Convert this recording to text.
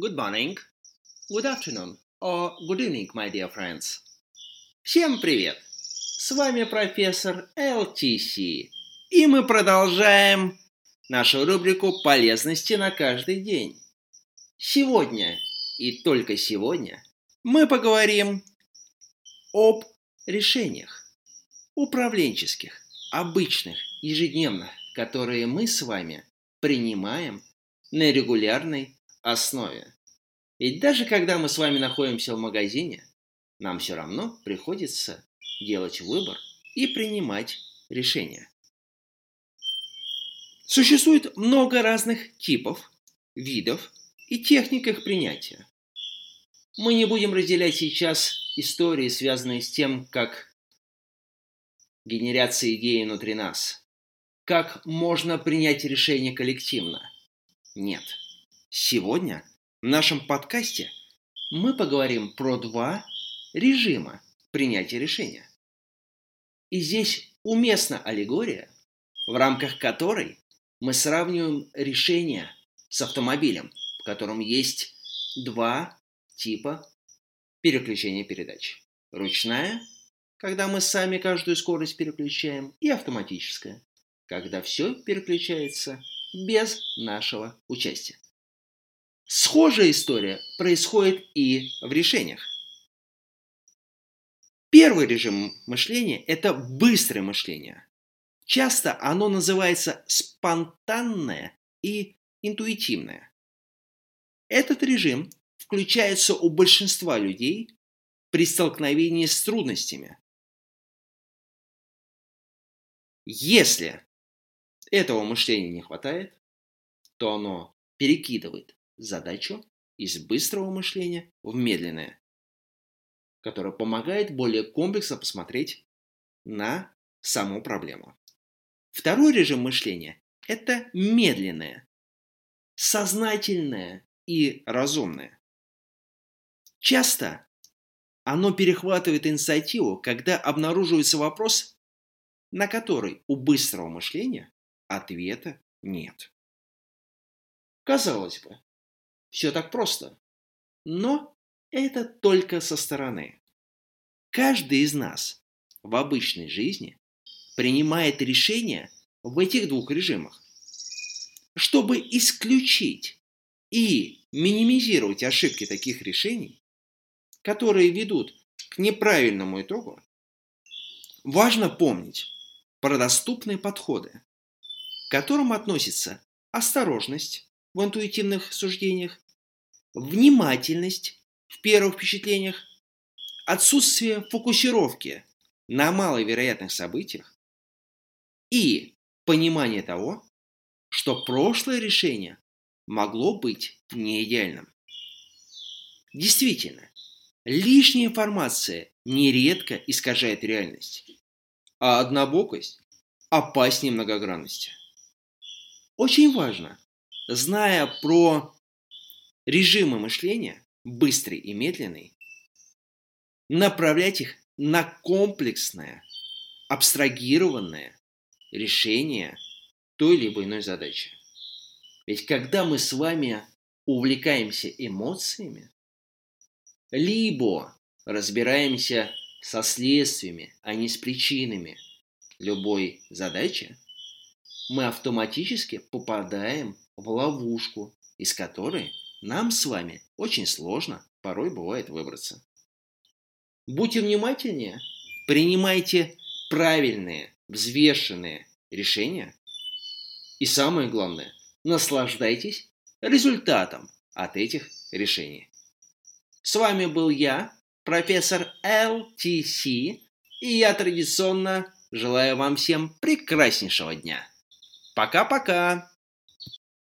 good morning, good afternoon or good evening, my dear friends. Всем привет! С вами профессор LTC, и мы продолжаем нашу рубрику «Полезности на каждый день». Сегодня и только сегодня мы поговорим об решениях управленческих, обычных, ежедневных, которые мы с вами принимаем на регулярной основе. Ведь даже когда мы с вами находимся в магазине, нам все равно приходится делать выбор и принимать решения. Существует много разных типов, видов и техник их принятия. Мы не будем разделять сейчас истории, связанные с тем, как генерация идеи внутри нас, как можно принять решение коллективно. Нет. Сегодня в нашем подкасте мы поговорим про два режима принятия решения. И здесь уместна аллегория, в рамках которой мы сравниваем решение с автомобилем, в котором есть два типа переключения передач. Ручная, когда мы сами каждую скорость переключаем, и автоматическая, когда все переключается без нашего участия. Схожая история происходит и в решениях. Первый режим мышления – это быстрое мышление. Часто оно называется спонтанное и интуитивное. Этот режим включается у большинства людей при столкновении с трудностями. Если этого мышления не хватает, то оно перекидывает задачу из быстрого мышления в медленное, которое помогает более комплексно посмотреть на саму проблему. Второй режим мышления – это медленное, сознательное и разумное. Часто оно перехватывает инициативу, когда обнаруживается вопрос, на который у быстрого мышления ответа нет. Казалось бы, все так просто. Но это только со стороны. Каждый из нас в обычной жизни принимает решения в этих двух режимах. Чтобы исключить и минимизировать ошибки таких решений, которые ведут к неправильному итогу, важно помнить про доступные подходы, к которым относится осторожность, в интуитивных суждениях, внимательность в первых впечатлениях, отсутствие фокусировки на маловероятных событиях и понимание того, что прошлое решение могло быть не идеальным. Действительно, лишняя информация нередко искажает реальность, а однобокость опаснее многогранности. Очень важно зная про режимы мышления, быстрый и медленный, направлять их на комплексное, абстрагированное решение той либо иной задачи. Ведь когда мы с вами увлекаемся эмоциями, либо разбираемся со следствиями, а не с причинами любой задачи, мы автоматически попадаем в ловушку, из которой нам с вами очень сложно порой бывает выбраться. Будьте внимательнее, принимайте правильные, взвешенные решения. И самое главное, наслаждайтесь результатом от этих решений. С вами был я, профессор ЛТС, и я традиционно желаю вам всем прекраснейшего дня. Пока-пока!